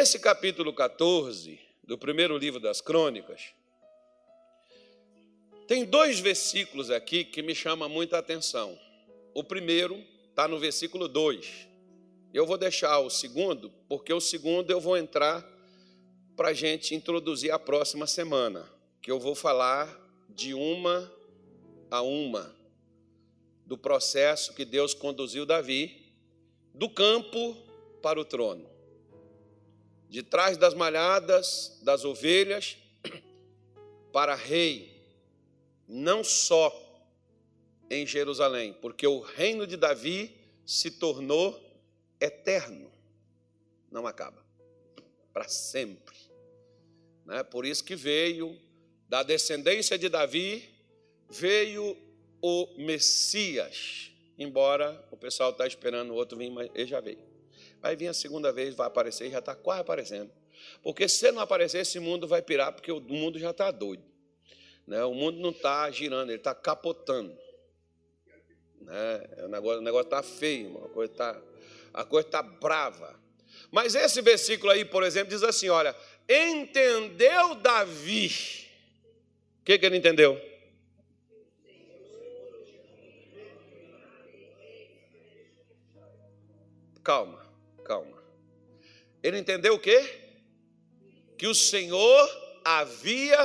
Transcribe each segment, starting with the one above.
Nesse capítulo 14 do primeiro livro das Crônicas, tem dois versículos aqui que me chamam muita atenção. O primeiro está no versículo 2. Eu vou deixar o segundo, porque o segundo eu vou entrar para a gente introduzir a próxima semana, que eu vou falar de uma a uma do processo que Deus conduziu Davi do campo para o trono. De trás das malhadas das ovelhas para rei, não só em Jerusalém, porque o reino de Davi se tornou eterno, não acaba, para sempre. Né? Por isso que veio da descendência de Davi, veio o Messias, embora o pessoal está esperando o outro vir, mas ele já veio. Vai vir a segunda vez, vai aparecer, já está quase aparecendo. Porque se não aparecer, esse mundo vai pirar, porque o mundo já está doido. Né? O mundo não está girando, ele está capotando. Né? O negócio está feio, a coisa está a coisa está brava. Mas esse versículo aí, por exemplo, diz assim: olha, entendeu Davi. O que, que ele entendeu? Calma, calma. Ele entendeu o quê? Que o Senhor havia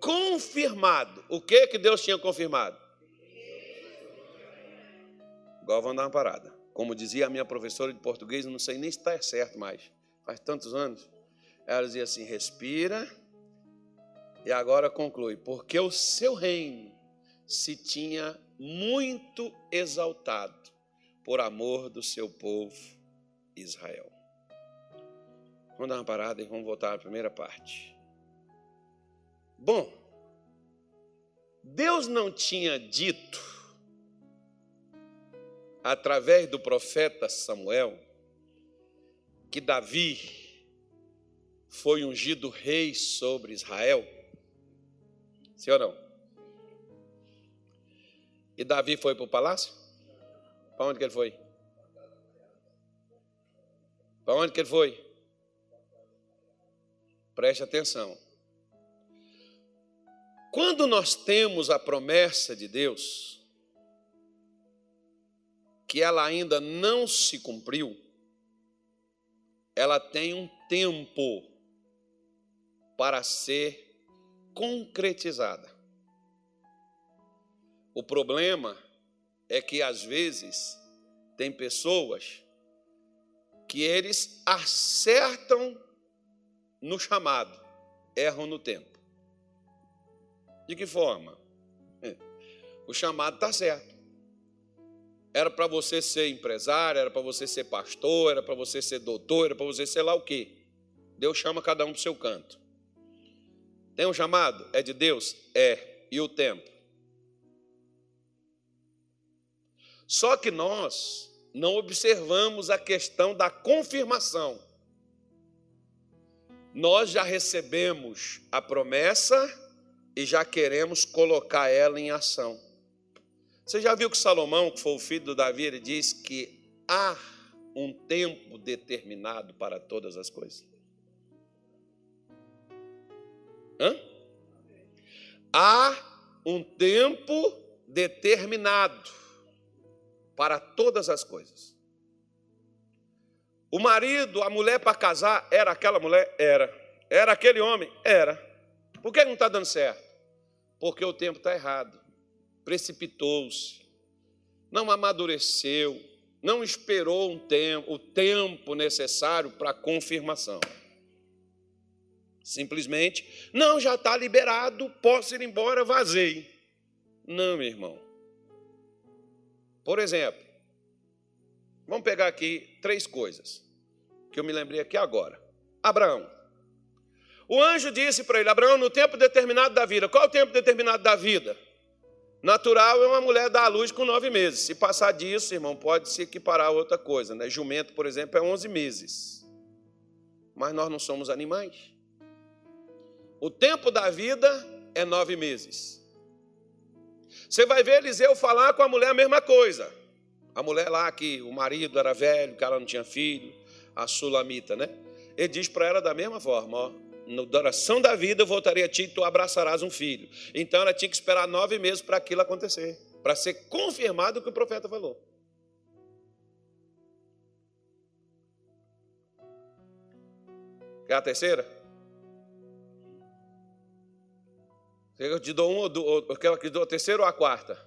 confirmado. O que que Deus tinha confirmado? Agora vamos dar uma parada. Como dizia a minha professora de português, não sei nem se está certo mais, faz tantos anos. Ela dizia assim: respira e agora conclui, porque o seu reino se tinha muito exaltado por amor do seu povo Israel. Vamos dar uma parada e vamos voltar à primeira parte. Bom, Deus não tinha dito através do profeta Samuel, que Davi foi ungido rei sobre Israel? Sim ou não? E Davi foi para o palácio? Para onde que ele foi? Para onde que ele foi? Preste atenção. Quando nós temos a promessa de Deus, que ela ainda não se cumpriu, ela tem um tempo para ser concretizada. O problema é que às vezes tem pessoas que eles acertam no chamado, erram no tempo. De que forma? O chamado está certo. Era para você ser empresário, era para você ser pastor, era para você ser doutor, era para você ser lá o quê. Deus chama cada um para o seu canto. Tem um chamado? É de Deus? É. E o tempo? Só que nós não observamos a questão da confirmação. Nós já recebemos a promessa e já queremos colocar ela em ação. Você já viu que Salomão, que foi o filho do Davi, ele diz que há um tempo determinado para todas as coisas? Hã? Há um tempo determinado para todas as coisas. O marido, a mulher para casar, era aquela mulher? Era. Era aquele homem? Era. Por que não está dando certo? Porque o tempo está errado precipitou-se, não amadureceu, não esperou um tempo, o tempo necessário para a confirmação. Simplesmente, não, já está liberado, posso ir embora, vazei. Não, meu irmão. Por exemplo, vamos pegar aqui três coisas que eu me lembrei aqui agora. Abraão. O anjo disse para ele: Abraão, no tempo determinado da vida. Qual é o tempo determinado da vida? Natural é uma mulher dar à luz com nove meses. Se passar disso, irmão, pode se equiparar a outra coisa. Né? Jumento, por exemplo, é onze meses. Mas nós não somos animais. O tempo da vida é nove meses. Você vai ver Eliseu falar com a mulher a mesma coisa. A mulher lá que o marido era velho, que ela não tinha filho, a sulamita, né? ele diz para ela da mesma forma: ó, na duração da vida eu voltarei a ti e tu abraçarás um filho. Então ela tinha que esperar nove meses para aquilo acontecer, para ser confirmado o que o profeta falou. Quer a terceira? Eu te dou um ou quero que dou a terceira ou a quarta?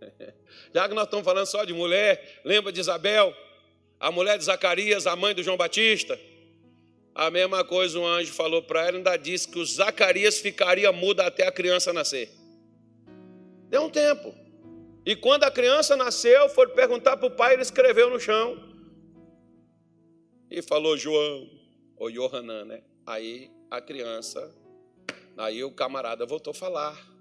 Já que nós estamos falando só de mulher, lembra de Isabel, a mulher de Zacarias, a mãe do João Batista? A mesma coisa o anjo falou para ela, ainda disse que o Zacarias ficaria mudo até a criança nascer. Deu um tempo. E quando a criança nasceu, foi perguntar para o pai, ele escreveu no chão. E falou João, ou Johanan, né? Aí a criança, aí o camarada voltou a falar.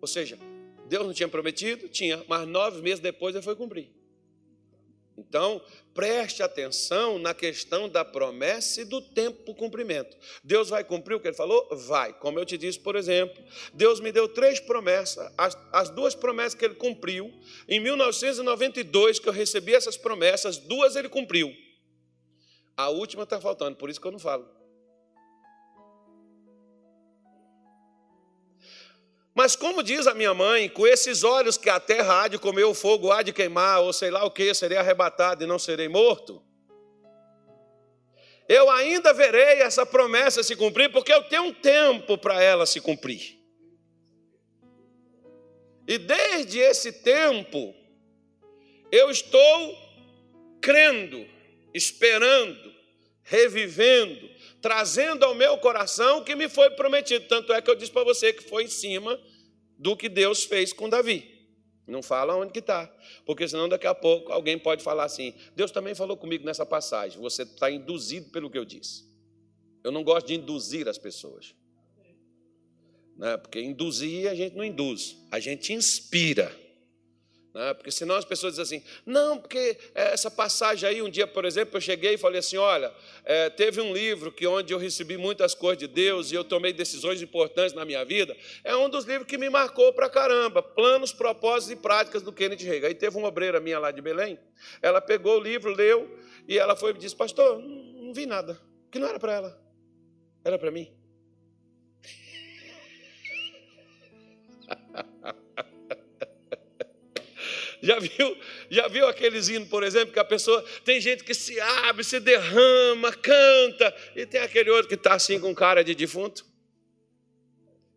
Ou seja, Deus não tinha prometido? Tinha, mas nove meses depois ele foi cumprir. Então, preste atenção na questão da promessa e do tempo para o cumprimento. Deus vai cumprir o que ele falou? Vai. Como eu te disse, por exemplo, Deus me deu três promessas, as, as duas promessas que ele cumpriu. Em 1992, que eu recebi essas promessas, duas ele cumpriu. A última está faltando, por isso que eu não falo. Mas como diz a minha mãe, com esses olhos que a terra há de comer o fogo, há de queimar, ou sei lá o que, serei arrebatado e não serei morto. Eu ainda verei essa promessa se cumprir, porque eu tenho um tempo para ela se cumprir. E desde esse tempo, eu estou crendo, esperando, revivendo, trazendo ao meu coração o que me foi prometido. Tanto é que eu disse para você que foi em cima do que Deus fez com Davi. Não fala onde que está, porque senão daqui a pouco alguém pode falar assim: Deus também falou comigo nessa passagem. Você está induzido pelo que eu disse. Eu não gosto de induzir as pessoas, né? Porque induzir a gente não induz, a gente inspira. Né? Porque senão as pessoas dizem assim, não, porque é, essa passagem aí, um dia, por exemplo, eu cheguei e falei assim: olha, é, teve um livro que onde eu recebi muitas coisas de Deus e eu tomei decisões importantes na minha vida. É um dos livros que me marcou pra caramba: Planos, Propósitos e Práticas do Kenneth Reagan. Aí teve uma obreira minha lá de Belém, ela pegou o livro, leu, e ela foi e disse: Pastor, não, não vi nada, que não era para ela, era para mim. Já viu, já viu aqueles hinos, por exemplo, que a pessoa tem gente que se abre, se derrama, canta, e tem aquele outro que está assim com cara de defunto?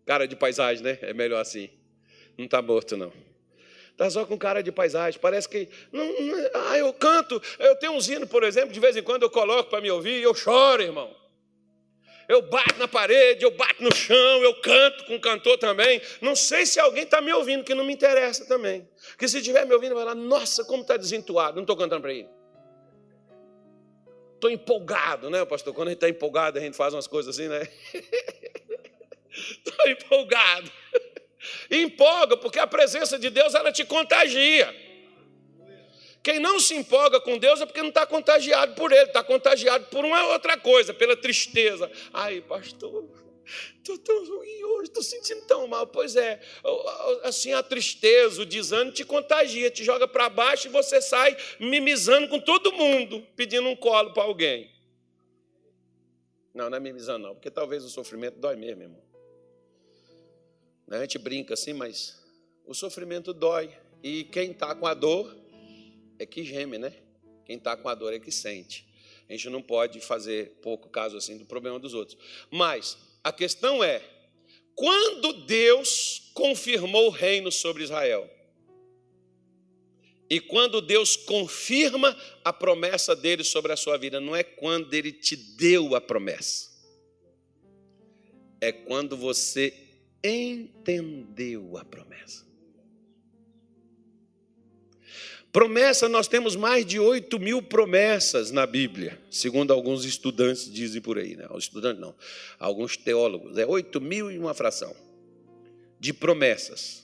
Cara de paisagem, né? É melhor assim. Não está morto, não. Está só com cara de paisagem. Parece que. Não, não, ah, eu canto. Eu tenho um hino, por exemplo, de vez em quando eu coloco para me ouvir e eu choro, irmão eu bato na parede, eu bato no chão, eu canto com o cantor também. Não sei se alguém está me ouvindo, que não me interessa também. Que se estiver me ouvindo, vai lá, nossa, como está desentuado. Não estou cantando para ele. Estou empolgado, né, pastor? Quando a gente está empolgado, a gente faz umas coisas assim, né? Estou empolgado. empolga, porque a presença de Deus, ela te contagia. Quem não se empolga com Deus é porque não está contagiado por Ele, está contagiado por uma outra coisa, pela tristeza. Ai, pastor, estou tão ruim hoje, estou sentindo tão mal. Pois é, assim a tristeza, o desânimo te contagia, te joga para baixo e você sai mimizando com todo mundo, pedindo um colo para alguém. Não, não é mimizando, não, porque talvez o sofrimento dói mesmo, irmão. A gente brinca assim, mas o sofrimento dói. E quem está com a dor é que geme, né? Quem está com a dor é que sente. A gente não pode fazer pouco caso assim do problema dos outros. Mas a questão é: quando Deus confirmou o reino sobre Israel? E quando Deus confirma a promessa dele sobre a sua vida, não é quando ele te deu a promessa, é quando você entendeu a promessa. Promessa, nós temos mais de 8 mil promessas na Bíblia, segundo alguns estudantes dizem por aí, né? Estudantes não, alguns teólogos, é 8 mil e uma fração de promessas.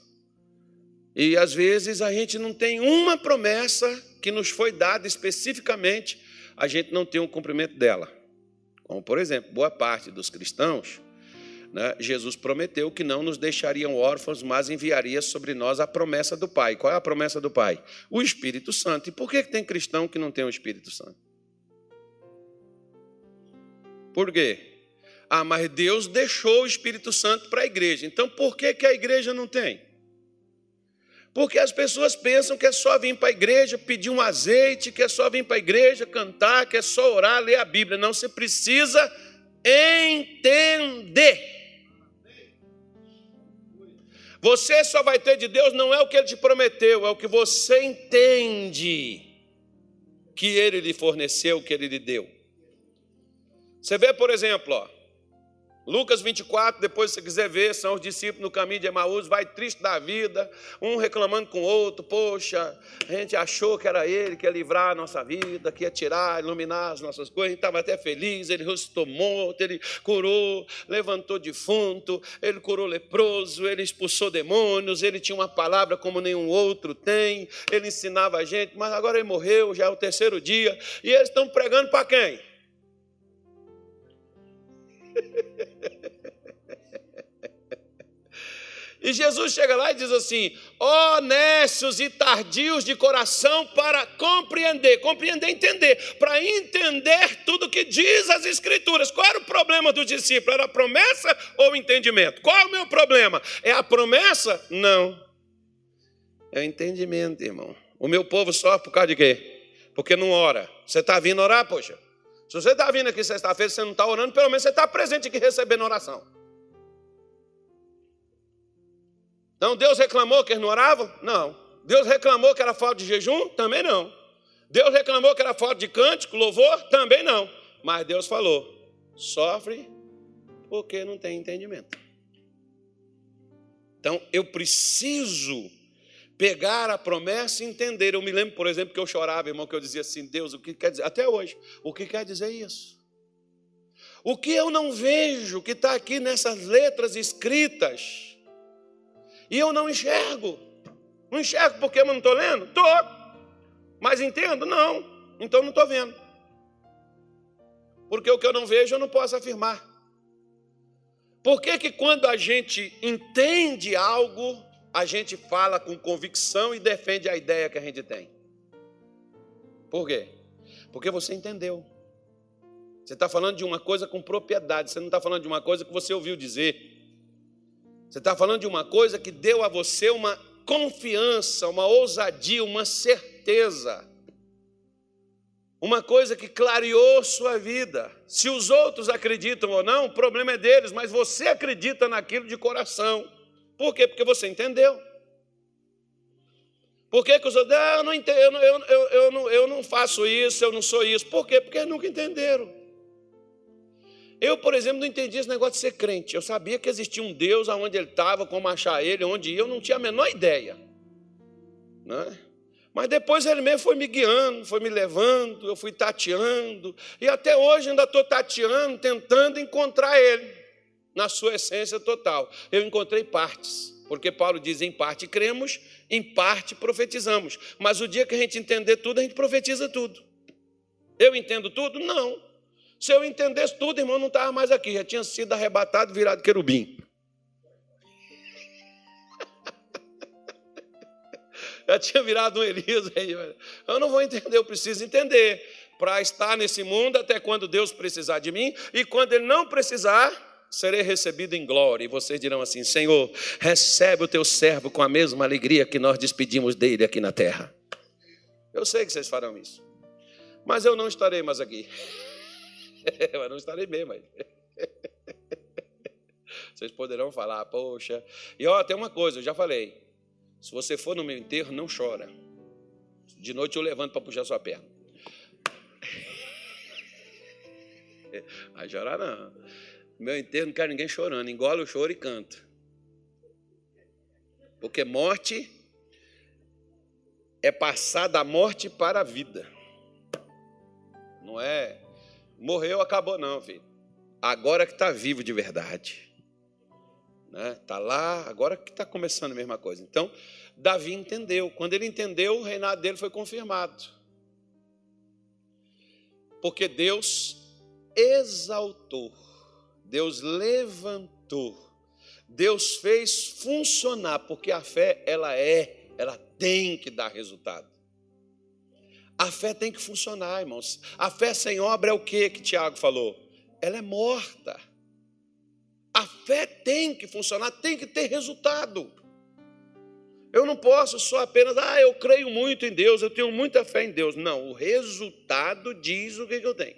E às vezes a gente não tem uma promessa que nos foi dada especificamente, a gente não tem um cumprimento dela. Como, por exemplo, boa parte dos cristãos né, Jesus prometeu que não nos deixariam órfãos, mas enviaria sobre nós a promessa do Pai. Qual é a promessa do Pai? O Espírito Santo. E por que tem cristão que não tem o Espírito Santo? Por quê? Ah, mas Deus deixou o Espírito Santo para a igreja. Então por que, que a igreja não tem? Porque as pessoas pensam que é só vir para a igreja pedir um azeite, que é só vir para a igreja cantar, que é só orar, ler a Bíblia. Não, você precisa entender. Você só vai ter de Deus não é o que ele te prometeu, é o que você entende que ele lhe forneceu, que ele lhe deu. Você vê, por exemplo, ó, Lucas 24, depois se você quiser ver, são os discípulos no caminho de Emaús, vai triste da vida, um reclamando com o outro, poxa, a gente achou que era ele que ia livrar a nossa vida, que ia tirar, iluminar as nossas coisas, a gente estava até feliz, ele ressuscitou morto, ele curou, levantou defunto, ele curou leproso, ele expulsou demônios, ele tinha uma palavra como nenhum outro tem, ele ensinava a gente, mas agora ele morreu, já é o terceiro dia, e eles estão pregando para quem? E Jesus chega lá e diz assim: honestos e tardios de coração para compreender, compreender, entender, para entender tudo que diz as Escrituras. Qual era o problema do discípulo? Era a promessa ou o entendimento? Qual é o meu problema? É a promessa? Não. É o entendimento, irmão. O meu povo sofre por causa de quê? Porque não ora. Você está vindo orar, poxa? Se você está vindo aqui sexta-feira você não está orando, pelo menos você está presente aqui recebendo oração. Então Deus reclamou que eles não oravam? Não. Deus reclamou que era falta de jejum? Também não. Deus reclamou que era falta de cântico, louvor? Também não. Mas Deus falou: sofre porque não tem entendimento. Então eu preciso pegar a promessa e entender. Eu me lembro, por exemplo, que eu chorava, irmão, que eu dizia assim: Deus, o que quer dizer? Até hoje, o que quer dizer isso? O que eu não vejo que está aqui nessas letras escritas? E eu não enxergo. Não enxergo porque eu não estou lendo? Estou. Mas entendo? Não. Então não estou vendo. Porque o que eu não vejo eu não posso afirmar. Por que, que quando a gente entende algo, a gente fala com convicção e defende a ideia que a gente tem? Por quê? Porque você entendeu. Você está falando de uma coisa com propriedade, você não está falando de uma coisa que você ouviu dizer. Você está falando de uma coisa que deu a você uma confiança, uma ousadia, uma certeza. Uma coisa que clareou sua vida. Se os outros acreditam ou não, o problema é deles, mas você acredita naquilo de coração. Por quê? Porque você entendeu. Por que, que os outros, ah, eu, não entendo, eu, eu, eu, não, eu não faço isso, eu não sou isso? Por quê? Porque eles nunca entenderam. Eu, por exemplo, não entendi esse negócio de ser crente. Eu sabia que existia um Deus, aonde ele estava, como achar ele, onde ia, eu não tinha a menor ideia. Né? Mas depois ele mesmo foi me guiando, foi me levando, eu fui tateando, e até hoje ainda estou tateando, tentando encontrar ele na sua essência total. Eu encontrei partes, porque Paulo diz: em parte cremos, em parte profetizamos. Mas o dia que a gente entender tudo, a gente profetiza tudo. Eu entendo tudo? Não. Se eu entendesse tudo, irmão, não estava mais aqui, já tinha sido arrebatado, virado querubim. já tinha virado um Elias. Eu não vou entender, eu preciso entender. Para estar nesse mundo até quando Deus precisar de mim, e quando Ele não precisar, serei recebido em glória. E vocês dirão assim: Senhor, recebe o teu servo com a mesma alegria que nós despedimos dele aqui na terra. Eu sei que vocês farão isso, mas eu não estarei mais aqui. mas não estarei bem, mas. Vocês poderão falar, poxa. E ó, tem uma coisa, eu já falei. Se você for no meu enterro, não chora. De noite eu levanto para puxar sua perna. Vai chorar não. Meu enterro não quero ninguém chorando. Engole o choro e canta. Porque morte é passar da morte para a vida. Não é Morreu, acabou, não, filho. Agora que está vivo de verdade. Né? Está lá, agora que está começando a mesma coisa. Então, Davi entendeu. Quando ele entendeu, o reinado dele foi confirmado. Porque Deus exaltou, Deus levantou, Deus fez funcionar, porque a fé, ela é, ela tem que dar resultado. A fé tem que funcionar, irmãos. A fé sem obra é o que que Tiago falou? ela é morta. A fé tem que funcionar, tem que ter resultado. Eu não posso só apenas, ah, eu creio muito em Deus, eu tenho muita fé em Deus. Não, o resultado diz o que, eu tenho.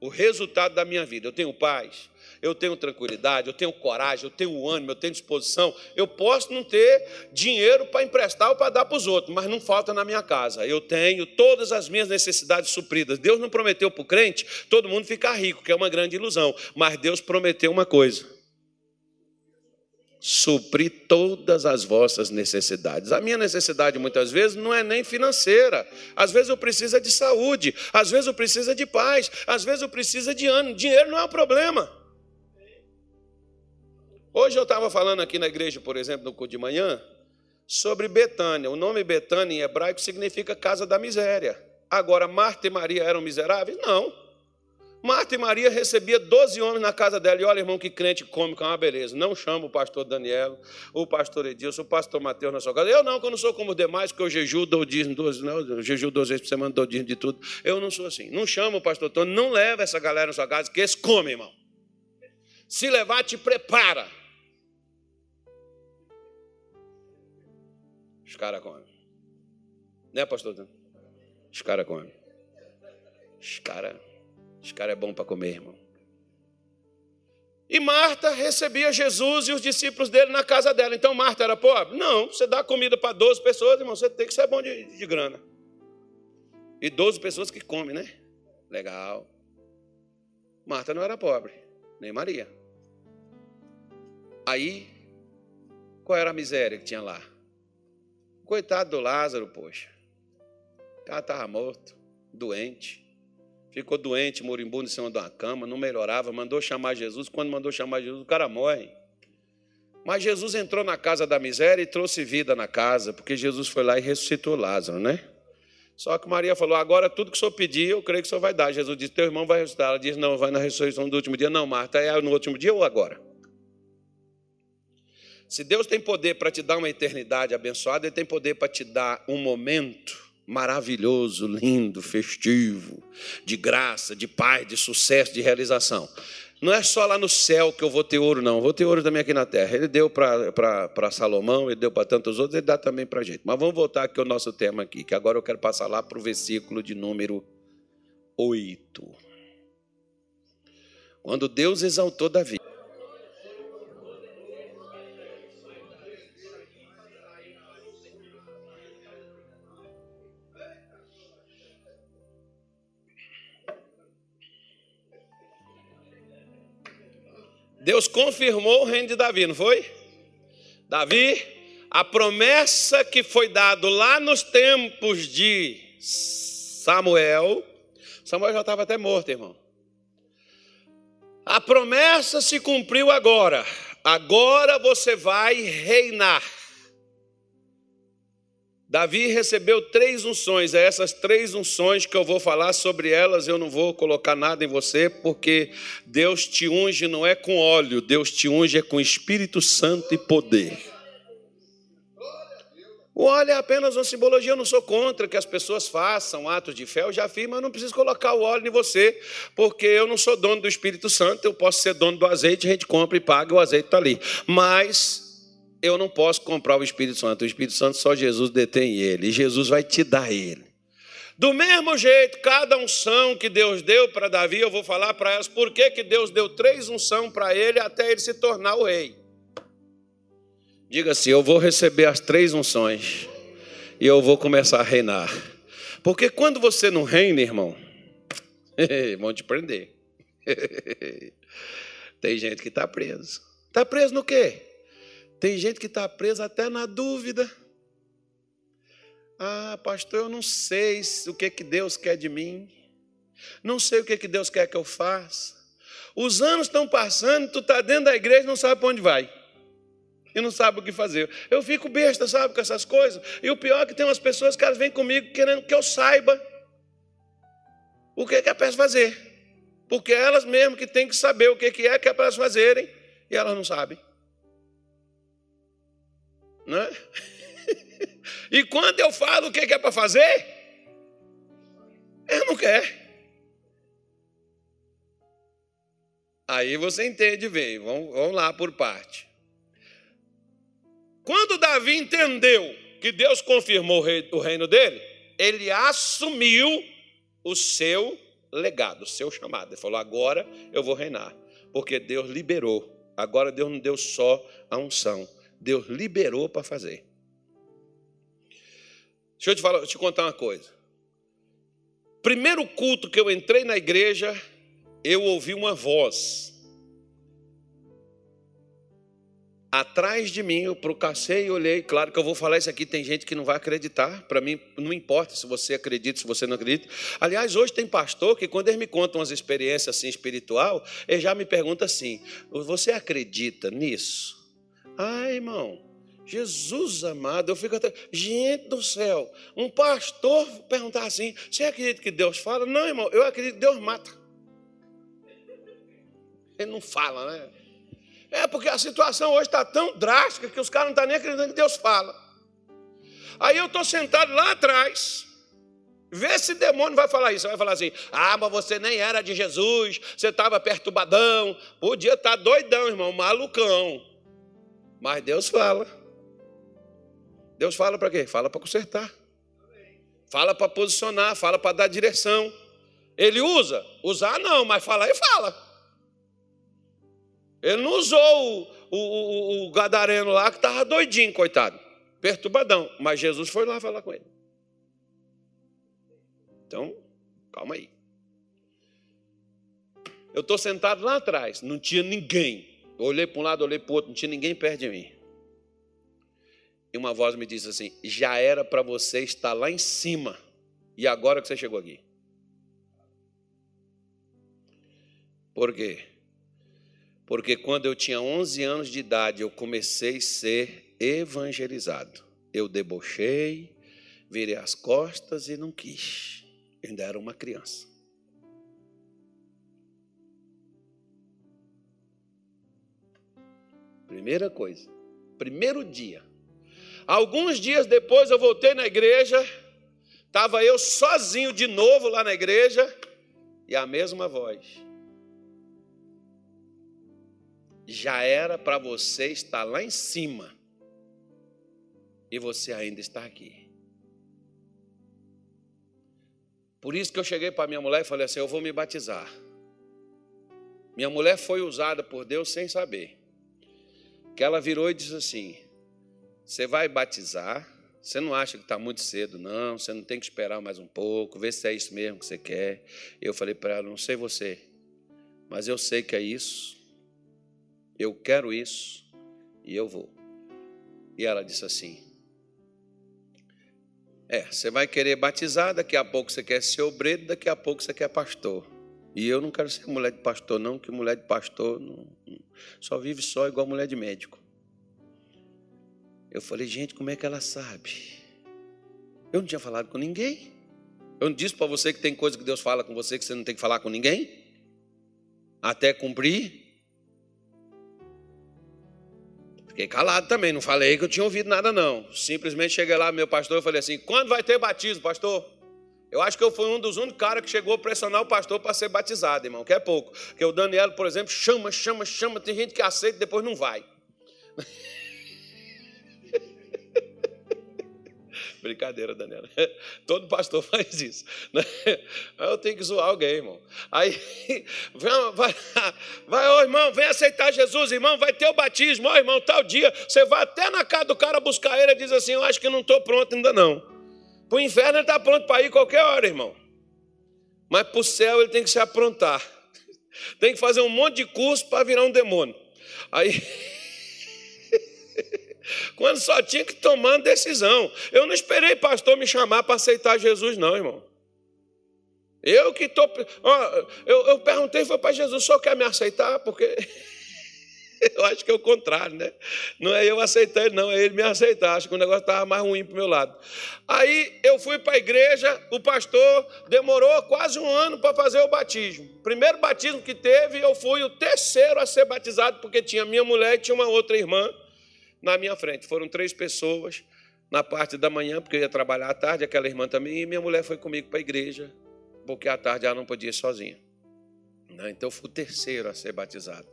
O resultado da minha vida. Eu tenho paz, eu tenho tranquilidade, eu tenho coragem, eu tenho ânimo, eu tenho disposição. Eu posso não ter dinheiro para emprestar ou para dar para os outros, mas não falta na minha casa. Eu tenho todas as minhas necessidades supridas. Deus não prometeu para o crente todo mundo ficar rico, que é uma grande ilusão. Mas Deus prometeu uma coisa suprir todas as vossas necessidades. A minha necessidade muitas vezes não é nem financeira. Às vezes eu preciso de saúde, às vezes eu preciso de paz, às vezes eu preciso de ânimo. Dinheiro não é um problema. Hoje eu estava falando aqui na igreja, por exemplo, no culto de manhã, sobre Betânia. O nome Betânia em hebraico significa casa da miséria. Agora, Marta e Maria eram miseráveis? Não. Marta e Maria recebia 12 homens na casa dela. E olha, irmão, que crente come com uma beleza. Não chama o pastor Daniel, o pastor Edilson, o pastor Mateus na sua casa. Eu não, que eu não sou como os demais, que eu jejuo, dou dízimo, 12, não, eu jejuo 12 vezes por semana, dou dízimo de tudo. Eu não sou assim. Não chama o pastor Tony, não leva essa galera na sua casa, que eles comem, irmão. Se levar, te prepara. Os caras comem. Né, pastor? Os caras comem. Os caras. Os caras é bom para comer, irmão. E Marta recebia Jesus e os discípulos dele na casa dela. Então Marta era pobre? Não, você dá comida para 12 pessoas, irmão, você tem que ser bom de, de grana. E 12 pessoas que comem, né? Legal. Marta não era pobre, nem Maria. Aí, qual era a miséria que tinha lá? Coitado do Lázaro, poxa. O cara estava morto, doente. Ficou doente, moribundo em cima de uma cama, não melhorava, mandou chamar Jesus. Quando mandou chamar Jesus, o cara morre. Mas Jesus entrou na casa da miséria e trouxe vida na casa, porque Jesus foi lá e ressuscitou Lázaro, né? Só que Maria falou: agora tudo que o senhor pedir, eu creio que o senhor vai dar. Jesus disse: teu irmão vai ressuscitar. Ela disse: não, vai na ressurreição do último dia. Não, Marta, é no último dia ou agora? Se Deus tem poder para te dar uma eternidade abençoada, Ele tem poder para te dar um momento maravilhoso, lindo, festivo, de graça, de paz, de sucesso, de realização. Não é só lá no céu que eu vou ter ouro, não. Eu vou ter ouro também aqui na terra. Ele deu para Salomão, ele deu para tantos outros, ele dá também para a gente. Mas vamos voltar aqui ao nosso tema aqui, que agora eu quero passar lá para o versículo de número 8. Quando Deus exaltou Davi. Deus confirmou o reino de Davi, não foi? Davi, a promessa que foi dado lá nos tempos de Samuel, Samuel já estava até morto, irmão. A promessa se cumpriu agora. Agora você vai reinar. Davi recebeu três unções, é essas três unções que eu vou falar sobre elas, eu não vou colocar nada em você, porque Deus te unge não é com óleo, Deus te unge é com Espírito Santo e poder. O óleo é apenas uma simbologia, eu não sou contra que as pessoas façam atos de fé, eu já fiz, mas não preciso colocar o óleo em você, porque eu não sou dono do Espírito Santo, eu posso ser dono do azeite, a gente compra e paga, o azeite está ali. Mas eu não posso comprar o Espírito Santo. O Espírito Santo só Jesus detém ele. E Jesus vai te dar ele. Do mesmo jeito, cada unção que Deus deu para Davi, eu vou falar para elas por que, que Deus deu três unção para ele até ele se tornar o rei. Diga assim: eu vou receber as três unções e eu vou começar a reinar. Porque quando você não reina, irmão, vão te prender. Tem gente que está preso. Está preso no quê? Tem gente que está presa até na dúvida. Ah, pastor, eu não sei o que, que Deus quer de mim. Não sei o que, que Deus quer que eu faça. Os anos estão passando, tu está dentro da igreja e não sabe para onde vai. E não sabe o que fazer. Eu fico besta, sabe, com essas coisas. E o pior é que tem umas pessoas que elas vêm comigo querendo que eu saiba o que, que é para elas fazer. Porque elas mesmas que têm que saber o que, que é que é para elas fazerem. E elas não sabem. Né? E quando eu falo o que é para fazer, ele não quer. Aí você entende bem, vamos, vamos lá por parte. Quando Davi entendeu que Deus confirmou o reino dele, ele assumiu o seu legado, o seu chamado. Ele falou: agora eu vou reinar, porque Deus liberou. Agora Deus não deu só a unção, Deus liberou para fazer. Deixa eu te, falar, te contar uma coisa. Primeiro culto que eu entrei na igreja, eu ouvi uma voz atrás de mim, eu procacei e olhei. Claro que eu vou falar isso aqui, tem gente que não vai acreditar. Para mim, não importa se você acredita, se você não acredita. Aliás, hoje tem pastor que, quando ele me conta umas experiências assim espiritual, ele já me pergunta assim: Você acredita nisso? Ai, irmão, Jesus amado, eu fico até. Gente do céu, um pastor perguntar assim: Você acredita que Deus fala? Não, irmão, eu acredito que Deus mata. Ele não fala, né? É porque a situação hoje está tão drástica que os caras não estão nem acreditando que Deus fala. Aí eu estou sentado lá atrás. Vê se demônio vai falar isso. Vai falar assim: ah, mas você nem era de Jesus, você estava perturbadão, podia estar tá doidão, irmão, malucão. Mas Deus fala. Deus fala para quê? Fala para consertar. Fala para posicionar, fala para dar direção. Ele usa? Usar não, mas falar e fala. Ele não usou o, o, o gadareno lá que estava doidinho, coitado, perturbadão. Mas Jesus foi lá falar com ele. Então, calma aí. Eu estou sentado lá atrás, não tinha ninguém. Eu olhei para um lado, olhei para o outro, não tinha ninguém perto de mim. E uma voz me disse assim: já era para você estar lá em cima, e agora que você chegou aqui. Por quê? porque quando eu tinha 11 anos de idade, eu comecei a ser evangelizado. Eu debochei, virei as costas e não quis. Eu ainda era uma criança. Primeira coisa, primeiro dia. Alguns dias depois eu voltei na igreja, estava eu sozinho de novo lá na igreja, e a mesma voz já era para você estar lá em cima e você ainda está aqui. Por isso que eu cheguei para minha mulher e falei assim: Eu vou me batizar. Minha mulher foi usada por Deus sem saber. Que ela virou e disse assim: Você vai batizar? Você não acha que está muito cedo, não? Você não tem que esperar mais um pouco, ver se é isso mesmo que você quer. Eu falei para ela: Não sei você, mas eu sei que é isso eu quero isso e eu vou. E ela disse assim: É, você vai querer batizar, daqui a pouco você quer ser obreiro, daqui a pouco você quer pastor. E eu não quero ser mulher de pastor, não, que mulher de pastor não, só vive só igual mulher de médico. Eu falei, gente, como é que ela sabe? Eu não tinha falado com ninguém. Eu não disse para você que tem coisa que Deus fala com você que você não tem que falar com ninguém? Até cumprir? Fiquei calado também, não falei que eu tinha ouvido nada, não. Simplesmente cheguei lá, meu pastor, e falei assim: quando vai ter batismo, pastor? Eu acho que eu fui um dos únicos caras que chegou a pressionar o pastor para ser batizado, irmão, que é pouco. Porque o Daniel, por exemplo, chama, chama, chama, tem gente que aceita e depois não vai. Brincadeira, Daniela. Todo pastor faz isso. Né? Eu tenho que zoar alguém, irmão. Aí, vai, vai, ô irmão, vem aceitar Jesus, irmão, vai ter o batismo, ó irmão, tal dia. Você vai até na casa do cara buscar ele e diz assim: Eu acho que não estou pronto ainda não. Para o inferno ele está pronto para ir qualquer hora, irmão. Mas para o céu ele tem que se aprontar. Tem que fazer um monte de curso para virar um demônio. Aí. quando só tinha que tomar decisão. Eu não esperei pastor me chamar para aceitar Jesus, não, irmão. Eu que estou. Eu, eu perguntei, foi para Jesus, só quer me aceitar? Porque eu acho que é o contrário, né? Não é eu aceitar ele, não, é ele me aceitar. Acho que o negócio estava mais ruim para o meu lado. Aí eu fui para a igreja, o pastor demorou quase um ano para fazer o batismo. Primeiro batismo que teve, eu fui o terceiro a ser batizado, porque tinha minha mulher e tinha uma outra irmã na minha frente. Foram três pessoas na parte da manhã, porque eu ia trabalhar à tarde, aquela irmã também, e minha mulher foi comigo para a igreja, porque à tarde ela não podia ir sozinha. Ah, então eu fui o terceiro a ser batizado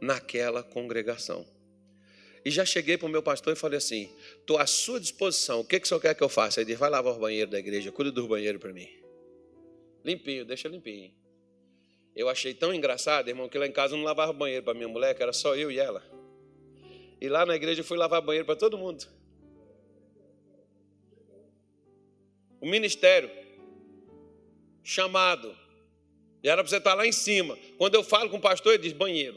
naquela congregação. E já cheguei para o meu pastor e falei assim: estou à sua disposição, o que, que o senhor quer que eu faça? Ele disse: vai lavar o banheiro da igreja, cuida do banheiro para mim. Limpinho, deixa limpinho. Eu achei tão engraçado, irmão, que lá em casa eu não lavava banheiro para minha mulher, que era só eu e ela. E lá na igreja eu fui lavar banheiro para todo mundo. O ministério, chamado, e era para você estar lá em cima. Quando eu falo com o pastor, ele diz banheiro.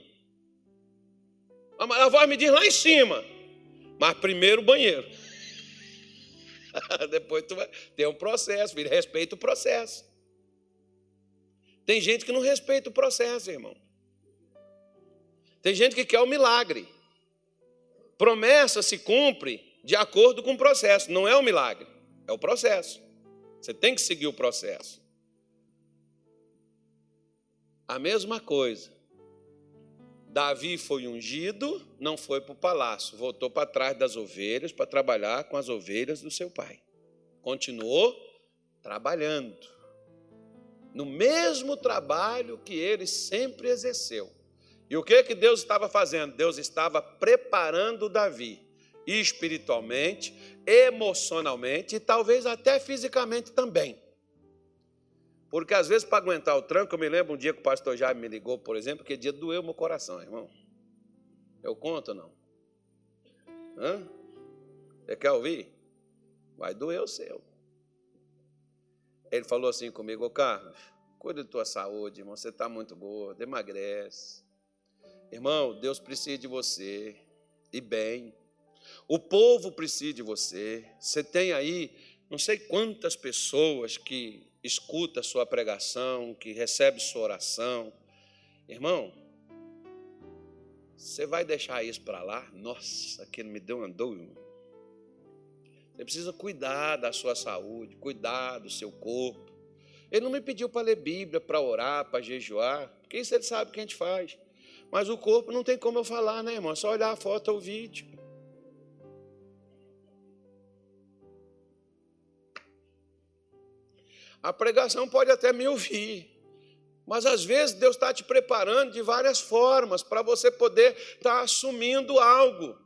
A voz me diz lá em cima. Mas primeiro banheiro. Depois tu vai. Tem um processo, filho. Respeita o processo. Tem gente que não respeita o processo, irmão. Tem gente que quer o milagre. Promessa se cumpre de acordo com o processo. Não é o milagre, é o processo. Você tem que seguir o processo. A mesma coisa. Davi foi ungido, não foi para o palácio, voltou para trás das ovelhas para trabalhar com as ovelhas do seu pai. Continuou trabalhando no mesmo trabalho que ele sempre exerceu. E o que que Deus estava fazendo? Deus estava preparando Davi espiritualmente, emocionalmente e talvez até fisicamente também. Porque às vezes, para aguentar o tranco, eu me lembro um dia que o pastor Jaime me ligou, por exemplo, que dia doeu meu coração, irmão. Eu conto ou não? Hã? Você quer ouvir? Vai doer o seu. Ele falou assim comigo, ô Carlos, cuida da tua saúde, irmão. Você está muito gordo, emagrece. Irmão, Deus precisa de você, e bem. O povo precisa de você. Você tem aí não sei quantas pessoas que escuta a sua pregação, que recebe sua oração. Irmão, você vai deixar isso para lá? Nossa, aquele me deu uma irmão. Você precisa cuidar da sua saúde, cuidar do seu corpo. Ele não me pediu para ler Bíblia, para orar, para jejuar, porque isso ele sabe que a gente faz. Mas o corpo não tem como eu falar, né, irmão? É só olhar a foto ou o vídeo. A pregação pode até me ouvir, mas às vezes Deus está te preparando de várias formas para você poder estar tá assumindo algo.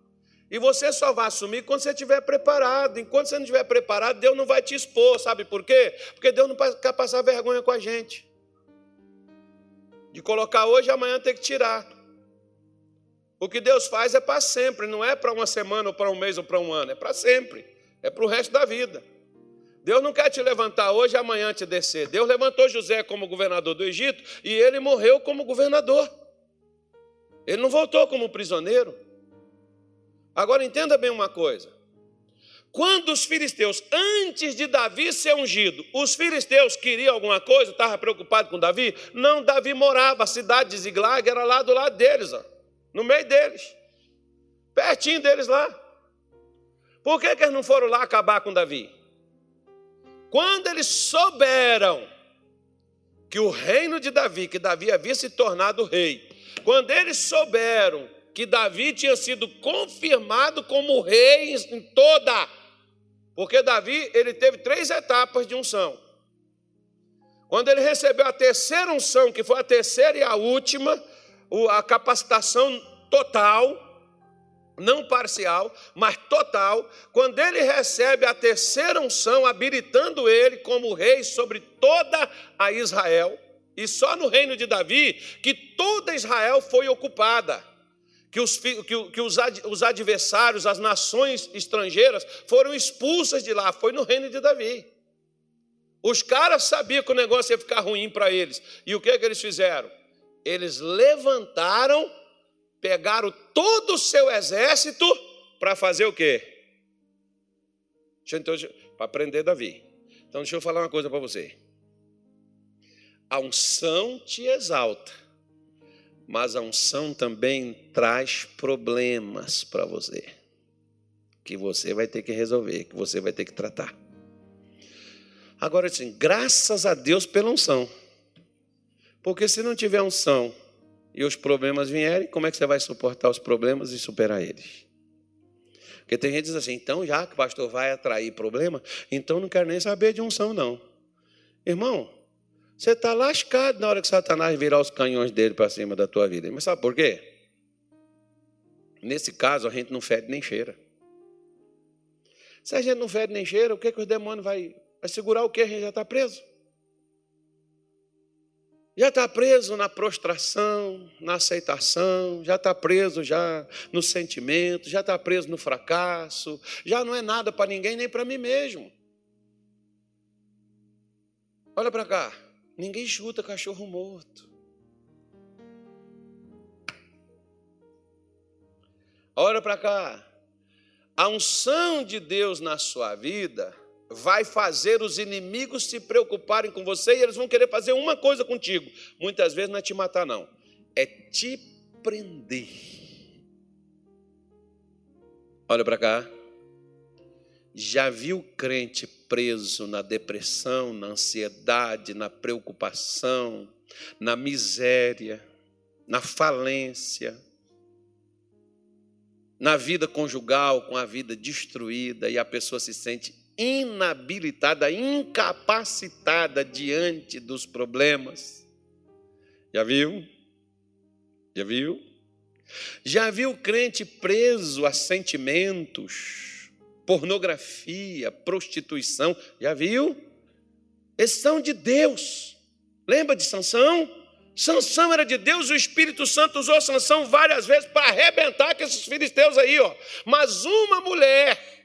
E você só vai assumir quando você estiver preparado. Enquanto você não estiver preparado, Deus não vai te expor. Sabe por quê? Porque Deus não quer passar vergonha com a gente. De colocar hoje amanhã ter que tirar. O que Deus faz é para sempre, não é para uma semana, ou para um mês, ou para um ano, é para sempre, é para o resto da vida. Deus não quer te levantar hoje e amanhã te descer. Deus levantou José como governador do Egito e ele morreu como governador. Ele não voltou como prisioneiro. Agora entenda bem uma coisa. Quando os filisteus, antes de Davi ser ungido, os filisteus queriam alguma coisa, estavam preocupados com Davi? Não, Davi morava, a cidade de Ziglag era lá do lado deles, ó, no meio deles, pertinho deles lá. Por que, que eles não foram lá acabar com Davi? Quando eles souberam que o reino de Davi, que Davi havia se tornado rei, quando eles souberam que Davi tinha sido confirmado como rei em toda, porque Davi ele teve três etapas de unção. Quando ele recebeu a terceira unção, que foi a terceira e a última, a capacitação total, não parcial, mas total, quando ele recebe a terceira unção, habilitando ele como rei sobre toda a Israel, e só no reino de Davi que toda Israel foi ocupada, que os, que, que os, os adversários, as nações estrangeiras foram expulsas de lá, foi no reino de Davi. Os caras sabiam que o negócio ia ficar ruim para eles, e o que, que eles fizeram? Eles levantaram pegaram todo o seu exército para fazer o quê? Então, para prender Davi. Então, deixa eu falar uma coisa para você. A unção te exalta, mas a unção também traz problemas para você, que você vai ter que resolver, que você vai ter que tratar. Agora, assim, graças a Deus pela unção, porque se não tiver unção, e os problemas vierem, como é que você vai suportar os problemas e superar eles? Porque tem gente que diz assim, então já que o pastor vai atrair problema, então não quero nem saber de unção, não. Irmão, Você está lascado na hora que Satanás virar os canhões dele para cima da tua vida. Mas sabe por quê? Nesse caso, a gente não fede nem cheira. Se a gente não fede nem cheira, o que, que os demônios vai, vai segurar o que? A gente já está preso. Já está preso na prostração, na aceitação, já está preso já no sentimento, já está preso no fracasso, já não é nada para ninguém nem para mim mesmo. Olha para cá. Ninguém chuta cachorro morto. Olha para cá. A unção de Deus na sua vida vai fazer os inimigos se preocuparem com você e eles vão querer fazer uma coisa contigo. Muitas vezes não é te matar, não, é te prender. Olha para cá. Já viu crente preso na depressão, na ansiedade, na preocupação, na miséria, na falência, na vida conjugal, com a vida destruída e a pessoa se sente inabilitada, incapacitada diante dos problemas. Já viu? Já viu? Já viu crente preso a sentimentos? pornografia, prostituição. Já viu? Esses são de Deus. Lembra de Sansão? Sansão era de Deus, o Espírito Santo usou Sansão várias vezes para arrebentar com esses filisteus aí, ó. Mas uma mulher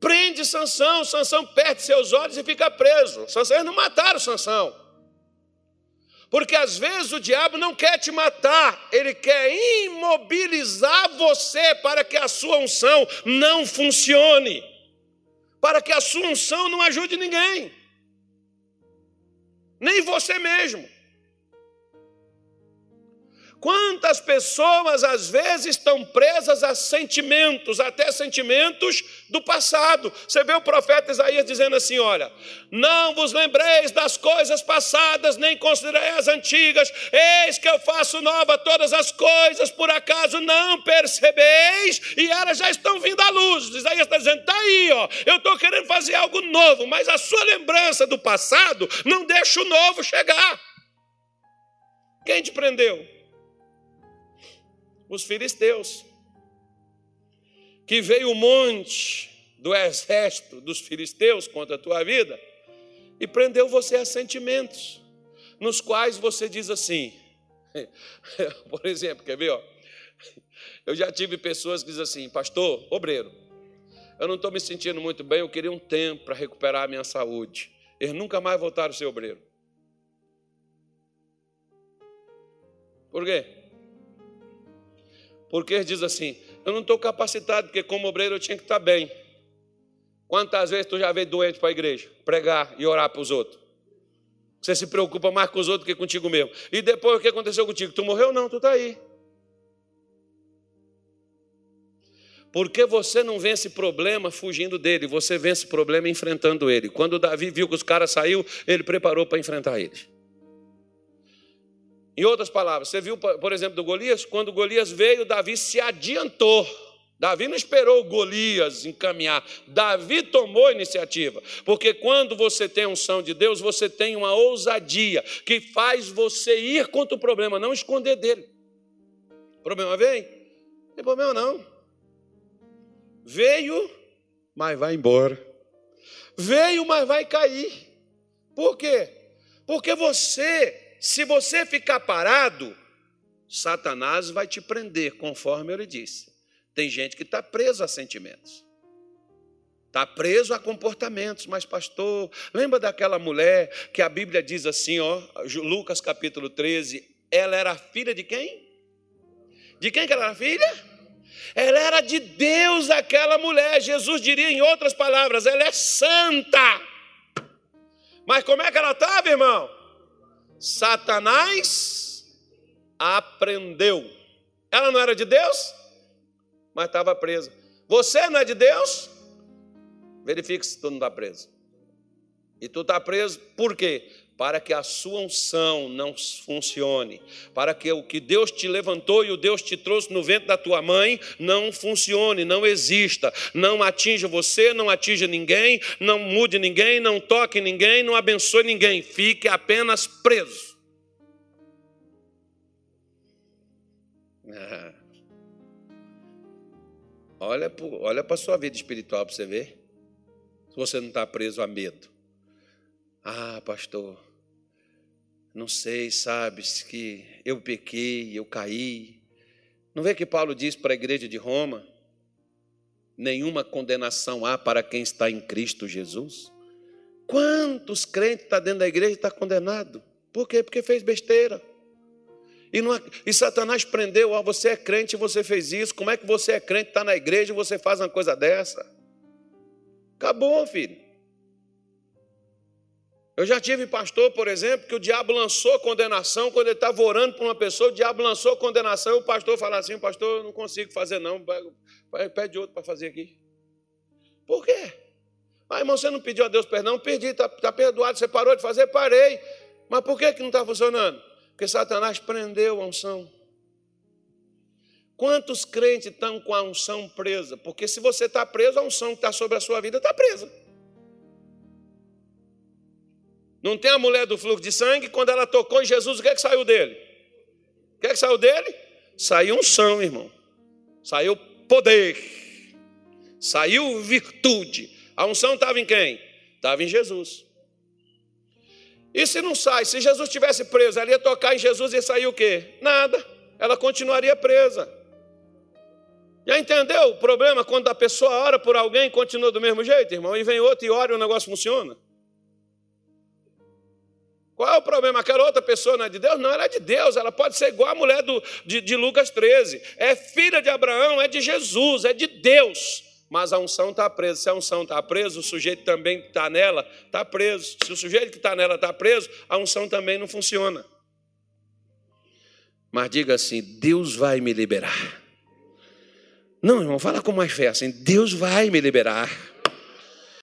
prende Sansão, Sansão perde seus olhos e fica preso. Sansão, não mataram Sansão. Porque às vezes o diabo não quer te matar, ele quer imobilizar você para que a sua unção não funcione, para que a sua unção não ajude ninguém, nem você mesmo. Quantas pessoas às vezes estão presas a sentimentos, até sentimentos do passado. Você vê o profeta Isaías dizendo assim: Olha, não vos lembreis das coisas passadas, nem considereis as antigas, eis que eu faço nova todas as coisas, por acaso não percebeis, e elas já estão vindo à luz. Isaías está dizendo: Está aí, ó, eu estou querendo fazer algo novo, mas a sua lembrança do passado não deixa o novo chegar. Quem te prendeu? Os filisteus. Que veio um monte do exército dos filisteus contra a tua vida e prendeu você a sentimentos, nos quais você diz assim, por exemplo, quer ver? Ó? Eu já tive pessoas que dizem assim, pastor, obreiro, eu não estou me sentindo muito bem, eu queria um tempo para recuperar a minha saúde. Eles nunca mais voltaram a ser obreiro. Por quê? Porque ele diz assim: Eu não estou capacitado, porque como obreiro eu tinha que estar bem. Quantas vezes tu já veio doente para a igreja, pregar e orar para os outros? Você se preocupa mais com os outros que contigo mesmo. E depois o que aconteceu contigo? Tu morreu? Não, tu está aí. Porque você não vence problema fugindo dele, você vence problema enfrentando ele. Quando Davi viu que os caras saiu, ele preparou para enfrentar eles. Em outras palavras, você viu, por exemplo, do Golias? Quando Golias veio, Davi se adiantou. Davi não esperou Golias encaminhar, Davi tomou a iniciativa, porque quando você tem unção de Deus, você tem uma ousadia que faz você ir contra o problema, não esconder dele. Problema vem? Não tem problema não. Veio, mas vai embora. Veio, mas vai cair. Por quê? Porque você se você ficar parado, Satanás vai te prender, conforme ele disse. Tem gente que está preso a sentimentos. Está preso a comportamentos, mas pastor, lembra daquela mulher que a Bíblia diz assim, ó, Lucas capítulo 13, ela era filha de quem? De quem que ela era filha? Ela era de Deus, aquela mulher. Jesus diria em outras palavras, ela é santa. Mas como é que ela estava, irmão? Satanás aprendeu. Ela não era de Deus, mas estava presa. Você não é de Deus? Verifique se tu não está preso. E tu está preso por quê? Para que a sua unção não funcione, para que o que Deus te levantou e o Deus te trouxe no ventre da tua mãe não funcione, não exista, não atinja você, não atinja ninguém, não mude ninguém, não toque ninguém, não abençoe ninguém, fique apenas preso. Olha, olha para a sua vida espiritual para você ver. Se você não está preso a medo. Ah, pastor, não sei, sabes que eu pequei, eu caí. Não vê que Paulo diz para a igreja de Roma? Nenhuma condenação há para quem está em Cristo Jesus. Quantos crentes estão tá dentro da igreja e está condenado? Por quê? Porque fez besteira. E, não, e Satanás prendeu, ó, você é crente e você fez isso. Como é que você é crente, está na igreja e você faz uma coisa dessa? Acabou, filho. Eu já tive pastor, por exemplo, que o diabo lançou condenação quando ele estava orando para uma pessoa, o diabo lançou condenação e o pastor fala assim: Pastor, eu não consigo fazer, não, pede outro para fazer aqui. Por quê? Ah, irmão, você não pediu a Deus perdão? Pedi, está tá perdoado, você parou de fazer? Parei. Mas por que, que não está funcionando? Porque Satanás prendeu a unção. Quantos crentes estão com a unção presa? Porque se você está preso, a unção que está sobre a sua vida está presa. Não tem a mulher do fluxo de sangue, quando ela tocou em Jesus, o que é que saiu dele? O que é que saiu dele? Saiu unção, irmão. Saiu poder. Saiu virtude. A unção estava em quem? Estava em Jesus. E se não sai? Se Jesus tivesse preso, ela ia tocar em Jesus e sair o quê? Nada. Ela continuaria presa. Já entendeu o problema quando a pessoa ora por alguém e continua do mesmo jeito, irmão? E vem outro e ora e o negócio funciona? Qual é o problema? Aquela outra pessoa não é de Deus? Não, ela é de Deus. Ela pode ser igual a mulher do, de, de Lucas 13. É filha de Abraão, é de Jesus, é de Deus. Mas a unção está presa. Se a unção está presa, o sujeito também que está nela está preso. Se o sujeito que está nela está preso, a unção também não funciona. Mas diga assim: Deus vai me liberar. Não, irmão, fala com mais fé assim: Deus vai me liberar.